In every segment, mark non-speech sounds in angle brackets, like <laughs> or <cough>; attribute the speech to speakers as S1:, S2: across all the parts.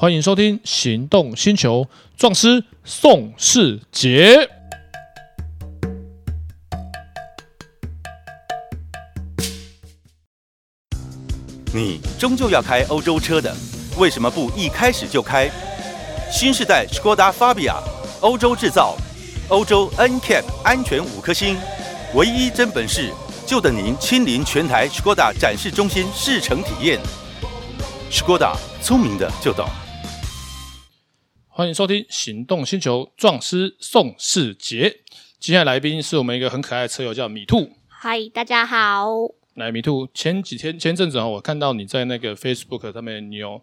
S1: 欢迎收听《行动星球》壮师宋世杰。
S2: 你终究要开欧洲车的，为什么不一开始就开新世代 Skoda Fabia？欧洲制造，欧洲 NCAP 安全五颗星，唯一真本事，就等您亲临全台 Skoda 展示中心试乘体验。Skoda，聪明的就懂。
S1: 欢迎收听《行动星球》，壮师宋世杰。今天的来宾是我们一个很可爱的车友，叫米兔。
S3: 嗨，大家好。
S1: 来，米兔，前几天前阵子啊，我看到你在那个 Facebook 上面，你有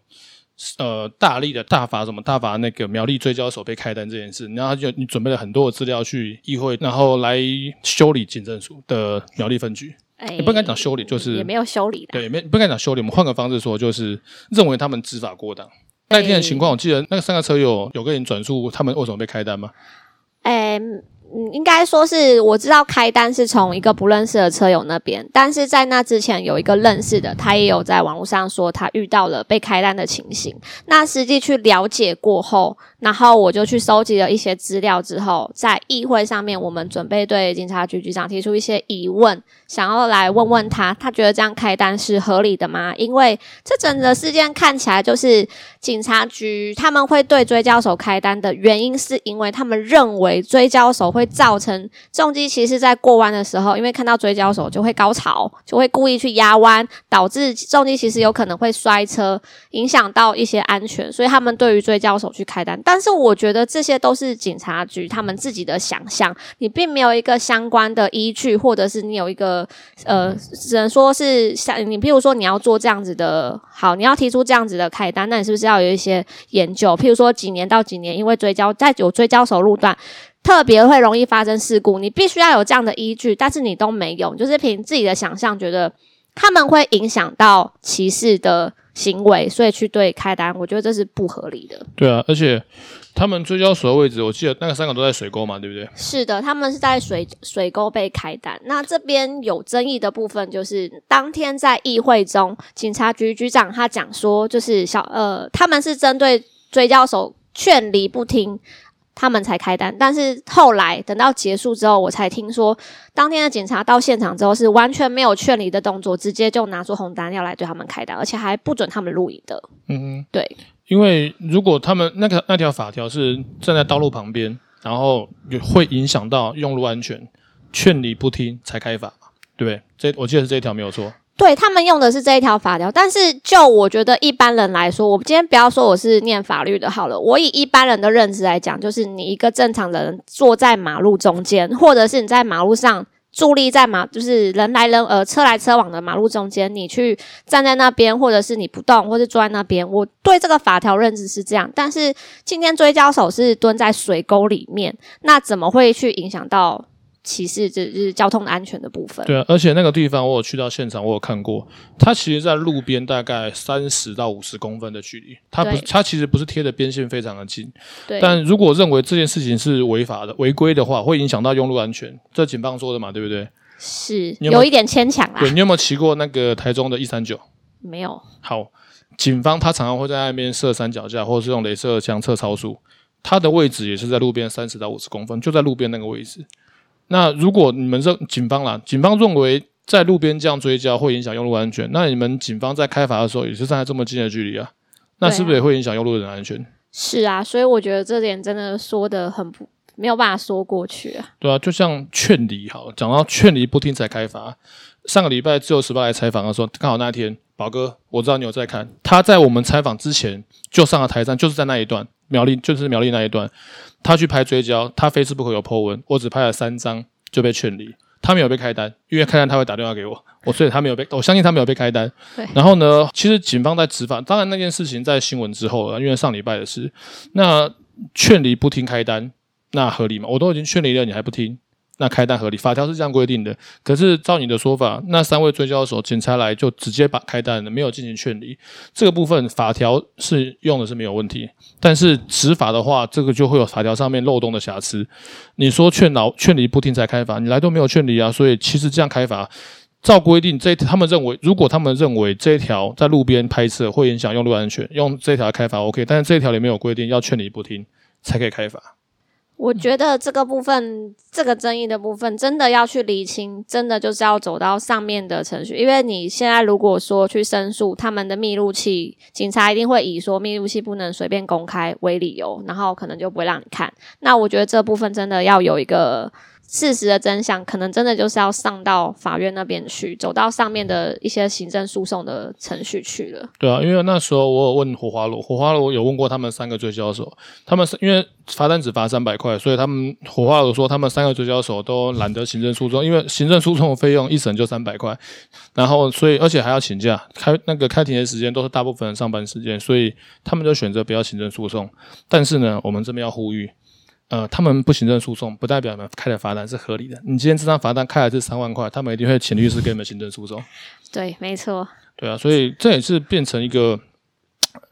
S1: 呃大力的大罚什么大罚那个苗栗追交手被开单这件事，然后就你准备了很多的资料去议会，然后来修理警政署的苗栗分局。哎、欸，不敢讲修理，就是
S3: 也没有修理的。
S1: 对，没不敢讲修理，我们换个方式说，就是认为他们执法过当。那天的情况，我记得那个三个车友有跟你转述他们为什么被开单吗？
S3: 哎、欸。嗯，应该说是我知道开单是从一个不认识的车友那边，但是在那之前有一个认识的，他也有在网络上说他遇到了被开单的情形。那实际去了解过后，然后我就去收集了一些资料之后，在议会上面，我们准备对警察局局长提出一些疑问，想要来问问他，他觉得这样开单是合理的吗？因为这整个事件看起来就是警察局他们会对追交手开单的原因，是因为他们认为追交手。会造成重机骑士在过弯的时候，因为看到追交手就会高潮，就会故意去压弯，导致重机骑士有可能会摔车，影响到一些安全，所以他们对于追交手去开单。但是我觉得这些都是警察局他们自己的想象，你并没有一个相关的依据，或者是你有一个呃，只能说是像你，譬如说你要做这样子的，好，你要提出这样子的开单，那你是不是要有一些研究？譬如说几年到几年，因为追交在有追交手路段。特别会容易发生事故，你必须要有这样的依据，但是你都没有，就是凭自己的想象觉得他们会影响到骑士的行为，所以去对开单，我觉得这是不合理的。
S1: 对啊，而且他们追交所的位置，我记得那个三个都在水沟嘛，对不对？
S3: 是的，他们是在水水沟被开单。那这边有争议的部分就是，当天在议会中，警察局局长他讲说，就是小呃，他们是针对追交手劝离不听。他们才开单，但是后来等到结束之后，我才听说，当天的警察到现场之后是完全没有劝离的动作，直接就拿出红单要来对他们开单，而且还不准他们录影的。嗯哼，对，
S1: 因为如果他们那个那条法条是站在道路旁边，然后会影响到用路安全，劝离不听才开罚，对不对？这我记得是这一条没有错。
S3: 对，他们用的是这一条法条，但是就我觉得一般人来说，我今天不要说我是念法律的，好了，我以一般人的认知来讲，就是你一个正常的人坐在马路中间，或者是你在马路上伫立在马，就是人来人呃车来车往的马路中间，你去站在那边，或者是你不动，或是坐在那边，我对这个法条认知是这样。但是今天追交手是蹲在水沟里面，那怎么会去影响到？骑士就是交通安全的部分。
S1: 对啊，而且那个地方我有去到现场，我有看过，它其实在路边大概三十到五十公分的距离，它不是，它其实不是贴的边线非常的近。对。但如果认为这件事情是违法的、违规的话，会影响到用路安全，这警方说的嘛，对不对？
S3: 是有，有一点牵强啦。
S1: 对，你有没有骑过那个台中的一三九？
S3: 没有。
S1: 好，警方他常常会在那边设三脚架，或者是用镭射枪测超速，它的位置也是在路边三十到五十公分，就在路边那个位置。那如果你们认警方啦，警方认为在路边这样追交会影响用路安全，那你们警方在开罚的时候也是站在这么近的距离啊，那是不是也会影响用路人安全？
S3: 是啊，所以我觉得这点真的说的很不没有办法说过去啊。
S1: 对啊，就像劝离，好，讲到劝离不听才开罚。上个礼拜自由时报来采访的时候，刚好那天宝哥，我知道你有在看，他在我们采访之前就上了台站，就是在那一段苗栗，就是苗栗那一段。他去拍追焦，他 Facebook 有 po 文，我只拍了三张就被劝离，他没有被开单，因为开单他会打电话给我，我所以他没有被，我相信他没有被开单。然后呢，其实警方在执法，当然那件事情在新闻之后了，因为上礼拜的事，那劝离不听开单，那合理吗？我都已经劝离了，你还不听？那开单合理，法条是这样规定的。可是照你的说法，那三位追交手警察来就直接把开单了，没有进行劝离。这个部分法条是用的是没有问题，但是执法的话，这个就会有法条上面漏洞的瑕疵。你说劝导劝离不听才开罚，你来都没有劝离啊，所以其实这样开罚照规定，这他们认为，如果他们认为这一条在路边拍摄会影响用路安全，用这条开罚 OK，但是这一条里面有规定要劝离不听才可以开罚。
S3: 我觉得这个部分，这个争议的部分，真的要去厘清，真的就是要走到上面的程序。因为你现在如果说去申诉他们的密录器，警察一定会以说密录器不能随便公开为理由，然后可能就不会让你看。那我觉得这部分真的要有一个。事实的真相，可能真的就是要上到法院那边去，走到上面的一些行政诉讼的程序去了。
S1: 对啊，因为那时候我有问火花罗，火花罗有问过他们三个追销手，他们是因为罚单只罚三百块，所以他们火花罗说他们三个追销手都懒得行政诉讼，因为行政诉讼的费用一审就三百块，然后所以而且还要请假，开那个开庭的时间都是大部分人上班时间，所以他们就选择不要行政诉讼。但是呢，我们这边要呼吁。呃，他们不行政诉讼，不代表你们开的罚单是合理的。你今天这张罚单开的是三万块，他们一定会请律师给你们行政诉讼。
S3: 对，没错。
S1: 对啊，所以这也是变成一个，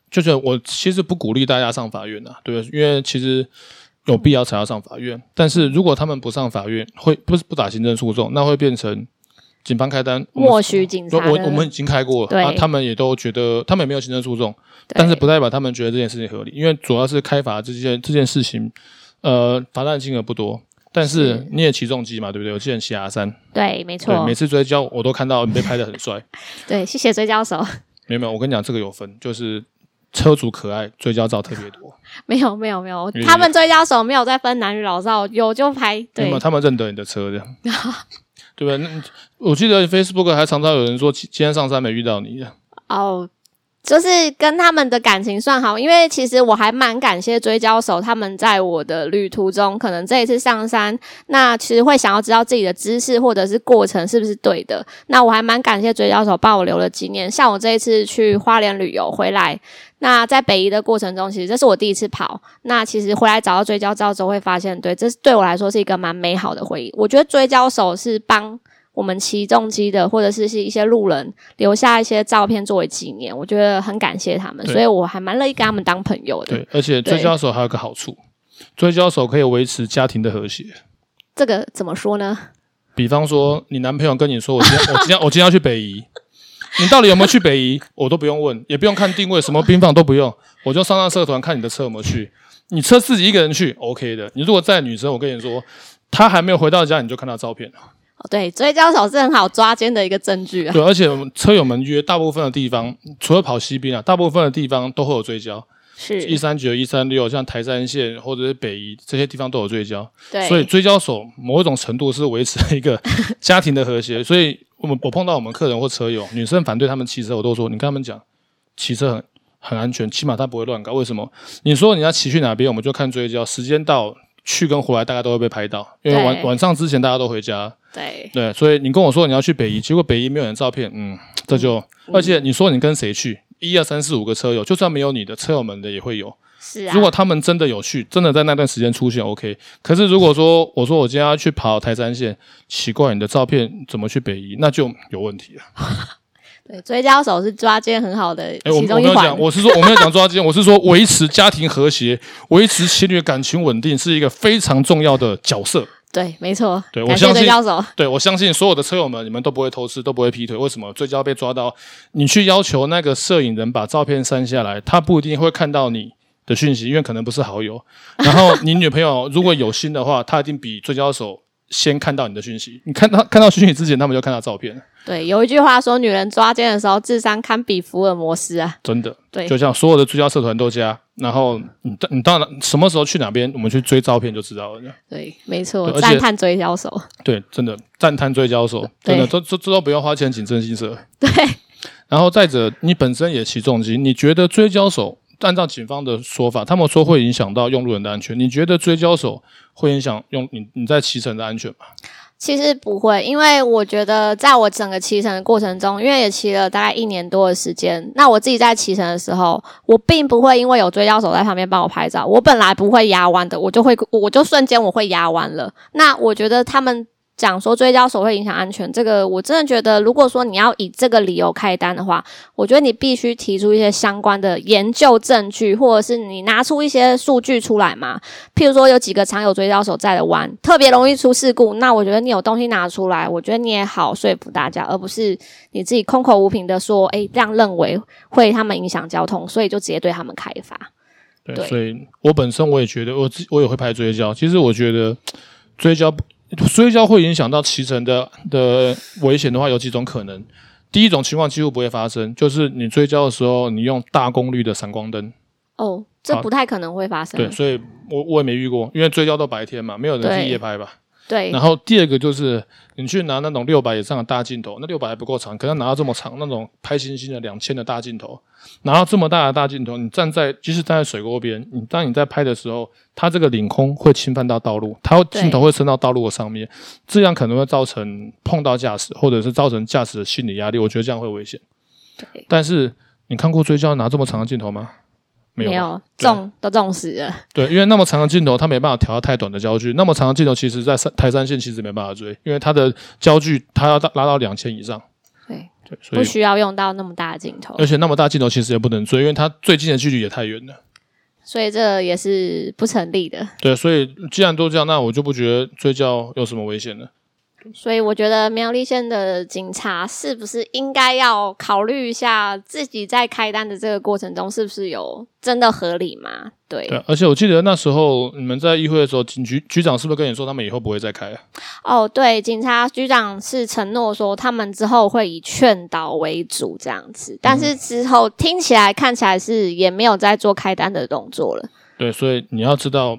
S1: 就是我其实不鼓励大家上法院啊，对，因为其实有必要才要上法院。但是如果他们不上法院，会不是不打行政诉讼，那会变成警方开单
S3: 默许警察。
S1: 我我们已经开过了，
S3: 对
S1: 啊，他们也都觉得他们也没有行政诉讼，但是不代表他们觉得这件事情合理，因为主要是开罚这件这件事情。呃，罚单金额不多，但是你也骑重机嘛，对不对？我记得你骑 R
S3: 三对，没错。
S1: 每次追焦我都看到你被拍的很帅。
S3: 对，谢谢追焦手。<laughs>
S1: 没有没有，我跟你讲，这个有分，就是车主可爱，追焦照特别多。
S3: 没有没有没有，他们追焦手没有在分男女老少，有就拍。对，
S1: 没有，他们认得你的车这样，<laughs> 对吧？那我记得 Facebook 还常常有人说今天上山没遇到你的。
S3: 哦。就是跟他们的感情算好，因为其实我还蛮感谢追焦手，他们在我的旅途中，可能这一次上山，那其实会想要知道自己的姿势或者是过程是不是对的。那我还蛮感谢追焦手帮我留了纪念。像我这一次去花莲旅游回来，那在北移的过程中，其实这是我第一次跑。那其实回来找到追焦照之后，会发现，对，这是对我来说是一个蛮美好的回忆。我觉得追焦手是帮。我们骑重机的，或者是是一些路人留下一些照片作为纪念，我觉得很感谢他们，所以我还蛮乐意跟他们当朋友的。
S1: 对，而且追焦手还有个好处，追焦手可以维持家庭的和谐。
S3: 这个怎么说呢？
S1: 比方说，你男朋友跟你说：“我今天 <laughs> 我今天我今天要去北宜，你到底有没有去北宜？”我都不用问，也不用看定位，什么兵放都不用，我就上上社团看你的车有没有去。你车自己一个人去，OK 的。你如果载女生，我跟你说，她还没有回到家，你就看到照片了。
S3: 对，追焦手是很好抓奸的一个证据啊。
S1: 对，而且我们车友们约大部分的地方，除了跑西边啊，大部分的地方都会有追焦。
S3: 是，
S1: 一三九、一三六，像台三线或者是北宜这些地方都有追焦。
S3: 对，
S1: 所以追焦手某一种程度是维持一个 <laughs> 家庭的和谐。所以我们我碰到我们客人或车友，女生反对他们骑车，我都说你跟他们讲，骑车很很安全，起码他不会乱搞。为什么？你说你要骑去哪边，我们就看追焦，时间到。去跟回来，大家都会被拍到，因为晚晚上之前大家都回家。
S3: 对
S1: 对，所以你跟我说你要去北宜，结果北宜没有人照片，嗯，这就、嗯、而且你说你跟谁去，一二三四五个车友，就算没有你的车友们的也会有。
S3: 是啊。
S1: 如果他们真的有去，真的在那段时间出现，OK。可是如果说我说我今天要去跑台山线，奇怪，你的照片怎么去北宜，那就有问题了。
S3: 对，追焦手是抓奸很好的其中一环。
S1: 欸、我，我没有讲，我是说我没有讲抓奸，我是说维持家庭和谐，维持情侣感情稳定是一个非常重要的角色。<laughs>
S3: 对，没错。
S1: 对，我相信。对，我相信所有的车友们，你们都不会偷吃，都不会劈腿。为什么追焦被抓到？你去要求那个摄影人把照片删下来，他不一定会看到你的讯息，因为可能不是好友。然后你女朋友如果有心的话，她一定比追焦手先看到你的讯息。你看到看到讯息之前，他们就看到照片。
S3: 对，有一句话说，女人抓奸的时候智商堪比福尔摩斯啊！
S1: 真的，
S3: 对，
S1: 就像所有的追焦社团都加，然后你你到哪什么时候去哪边，我们去追照片就知道了。
S3: 对，没错，赞叹追焦手。
S1: 对，真的赞叹追焦手，真的这这这都不用花钱请征信社。
S3: 对，
S1: 然后再者，你本身也骑重机，你觉得追焦手按照警方的说法，他们说会影响到用路人的安全，你觉得追焦手会影响用你你在骑乘的安全吗？
S3: 其实不会，因为我觉得在我整个骑乘的过程中，因为也骑了大概一年多的时间，那我自己在骑乘的时候，我并不会因为有追焦手在旁边帮我拍照，我本来不会压弯的，我就会我就瞬间我会压弯了。那我觉得他们讲说追交手会影响安全，这个我真的觉得，如果说你要以这个理由开单的话，我觉得你必须提出一些相关的研究证据，或者是你拿出一些数据出来嘛。譬如说有几个常有追交手在的弯，特别容易出事故，那我觉得你有东西拿出来，我觉得你也好说服大家，而不是你自己空口无凭的说，诶，这样认为会他们影响交通，所以就直接对他们开罚。
S1: 对，
S3: 对，
S1: 所以我本身我也觉得，我自我也会拍追交。其实我觉得追交。追焦会影响到骑乘的的危险的话，有几种可能。第一种情况几乎不会发生，就是你追焦的时候，你用大功率的闪光灯。
S3: 哦，这不太可能会发生。
S1: 对，所以我我也没遇过，因为追焦都白天嘛，没有人去夜拍吧。
S3: 对。
S1: 然后第二个就是你去拿那种六百以上的大镜头，那六百还不够长，可能拿到这么长那种拍星星的两千的大镜头，拿到这么大的大镜头，你站在即使站在水沟边，你当你在拍的时候，它这个领空会侵犯到道路，它镜头会伸到道路的上面，这样可能会造成碰到驾驶，或者是造成驾驶的心理压力，我觉得这样会危险。
S3: 对。
S1: 但是你看过追焦拿这么长的镜头吗？没有，没有
S3: 重都重死了。
S1: 对，因为那么长的镜头，它没办法调到太短的焦距。那么长的镜头，其实在台三线其实没办法追，因为它的焦距它要拉到两千以上。
S3: 对对，所以不需要用到那么大的镜头。
S1: 而且那么大镜头其实也不能追，因为它最近的距离也太远了。
S3: 所以这也是不成立的。
S1: 对，所以既然都这样，那我就不觉得追焦有什么危险了。
S3: 所以我觉得苗栗县的警察是不是应该要考虑一下自己在开单的这个过程中是不是有真的合理吗？对。对，
S1: 而且我记得那时候你们在议会的时候，警局局长是不是跟你说他们以后不会再开啊？
S3: 哦，对，警察局长是承诺说他们之后会以劝导为主这样子，但是之后听起来看起来是也没有在做开单的动作了。
S1: 对，所以你要知道，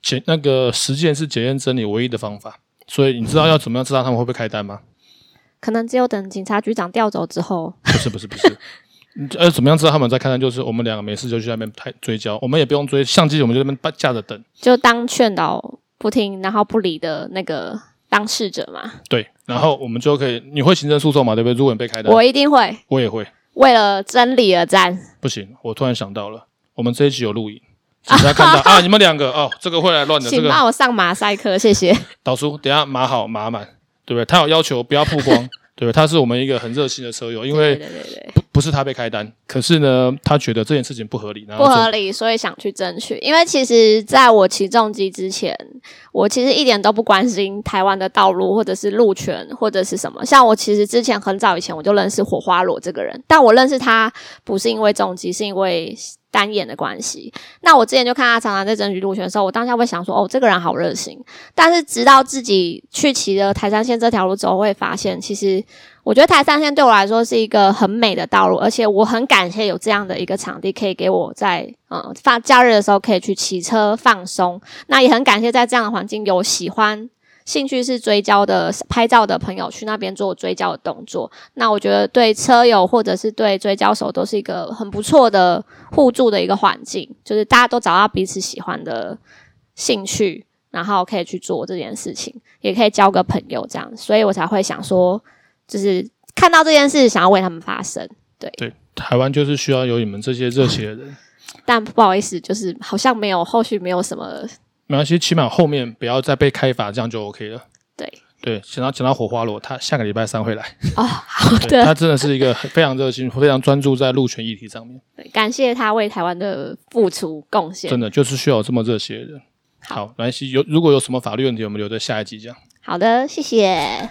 S1: 检那个实践是检验真理唯一的方法。所以你知道要怎么样知道他们会不会开单吗？
S3: 可能只有等警察局长调走之后。
S1: 不是不是不是，<laughs> 呃，怎么样知道他们在开单？就是我们两个没事就去那边拍追焦，我们也不用追相机，我们就在那边架着等，
S3: 就当劝导不听然后不理的那个当事者嘛。
S1: 对，然后我们就可以，你会行政诉讼嘛？对不对？如果你被开单，
S3: 我一定会，
S1: 我也会，
S3: 为了真理而战。
S1: 不行，我突然想到了，我们这一集有录影。警察看到啊，你们两个哦，这个会来乱的。
S3: 请帮我上马赛克，谢谢。
S1: 导叔，等下码好码满，对不对？他有要求不要曝光，对不对？他是我们一个很热心的车友，因为不不是他被开单，可是呢，他觉得这件事情不合理，然后
S3: 不合理，所以想去争取。因为其实在我骑重机之前，我其实一点都不关心台湾的道路或者是路权或者是什么。像我其实之前很早以前我就认识火花罗这个人，但我认识他不是因为重机，是因为。单眼的关系，那我之前就看他常常在争取路权的时候，我当下会想说，哦，这个人好热心。但是直到自己去骑了台山线这条路之后，会发现，其实我觉得台山线对我来说是一个很美的道路，而且我很感谢有这样的一个场地，可以给我在嗯放假日的时候可以去骑车放松。那也很感谢在这样的环境有喜欢。兴趣是追焦的拍照的朋友去那边做追焦的动作，那我觉得对车友或者是对追焦手都是一个很不错的互助的一个环境，就是大家都找到彼此喜欢的兴趣，然后可以去做这件事情，也可以交个朋友这样，所以我才会想说，就是看到这件事想要为他们发声。对
S1: 对，台湾就是需要有你们这些热血的人，
S3: 但不好意思，就是好像没有后续没有什么。
S1: 没关系，起码后面不要再被开罚，这样就 OK 了。
S3: 对
S1: 对，讲到讲到火花罗，他下个礼拜三会来。
S3: 哦，<laughs> 好的。
S1: 他真的是一个非常热心、非常专注在路权议题上面。
S3: 对，感谢他为台湾的付出贡献。
S1: 真的就是需要这么热血的人。好，没关系，有如果有什么法律问题，我们留在下一集讲。
S3: 好的，谢谢。